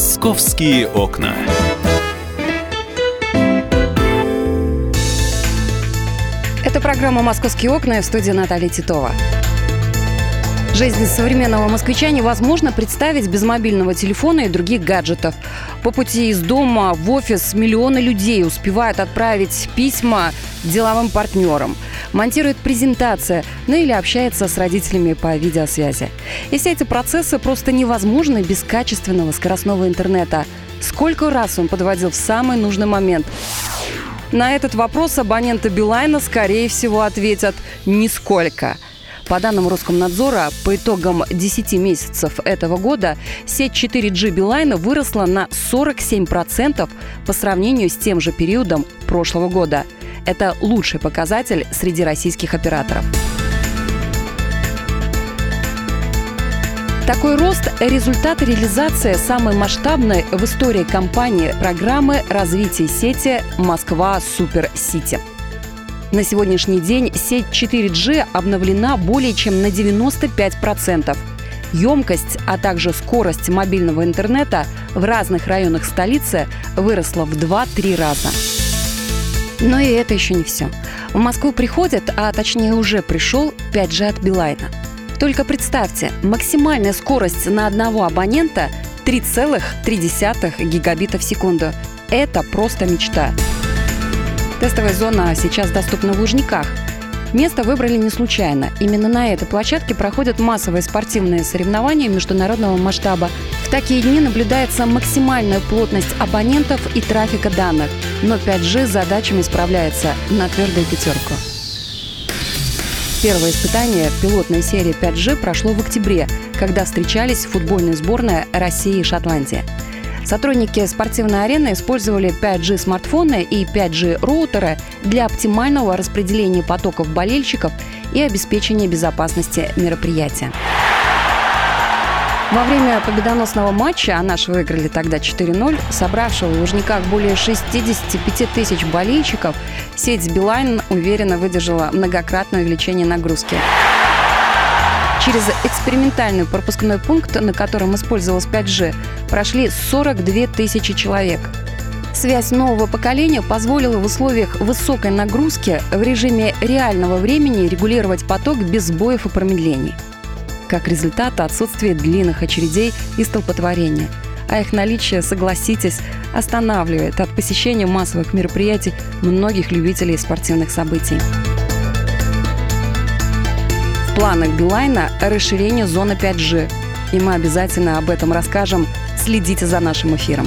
Московские окна. Это программа «Московские окна» в студии Наталья Титова. Жизнь современного москвича невозможно представить без мобильного телефона и других гаджетов. По пути из дома в офис миллионы людей успевают отправить письма деловым партнерам, монтирует презентация, ну или общается с родителями по видеосвязи. И все эти процессы просто невозможны без качественного скоростного интернета. Сколько раз он подводил в самый нужный момент? На этот вопрос абоненты Билайна, скорее всего, ответят «нисколько». По данным Роскомнадзора, по итогам 10 месяцев этого года сеть 4G Билайна выросла на 47% по сравнению с тем же периодом прошлого года. Это лучший показатель среди российских операторов. Такой рост – результат реализации самой масштабной в истории компании программы развития сети «Москва Супер Сити». На сегодняшний день сеть 4G обновлена более чем на 95%. Емкость, а также скорость мобильного интернета в разных районах столицы выросла в 2-3 раза. Но и это еще не все. В Москву приходит, а точнее уже пришел 5G от Билайна. Только представьте, максимальная скорость на одного абонента 3,3 гигабита в секунду. Это просто мечта. Тестовая зона сейчас доступна в Лужниках. Место выбрали не случайно. Именно на этой площадке проходят массовые спортивные соревнования международного масштаба. В такие дни наблюдается максимальная плотность абонентов и трафика данных. Но 5G с задачами справляется на твердую пятерку. Первое испытание пилотной серии 5G прошло в октябре, когда встречались футбольные сборные России и Шотландии. Сотрудники спортивной арены использовали 5G смартфоны и 5G роутеры для оптимального распределения потоков болельщиков и обеспечения безопасности мероприятия. Во время победоносного матча, а наши выиграли тогда 4-0, собравшего в Лужниках более 65 тысяч болельщиков, сеть Билайн уверенно выдержала многократное увеличение нагрузки. Через экспериментальный пропускной пункт, на котором использовалась 5G, прошли 42 тысячи человек. Связь нового поколения позволила в условиях высокой нагрузки в режиме реального времени регулировать поток без сбоев и промедлений. Как результат, отсутствие длинных очередей и столпотворения. А их наличие, согласитесь, останавливает от посещения массовых мероприятий многих любителей спортивных событий планах Билайна расширение зоны 5G. И мы обязательно об этом расскажем. Следите за нашим эфиром.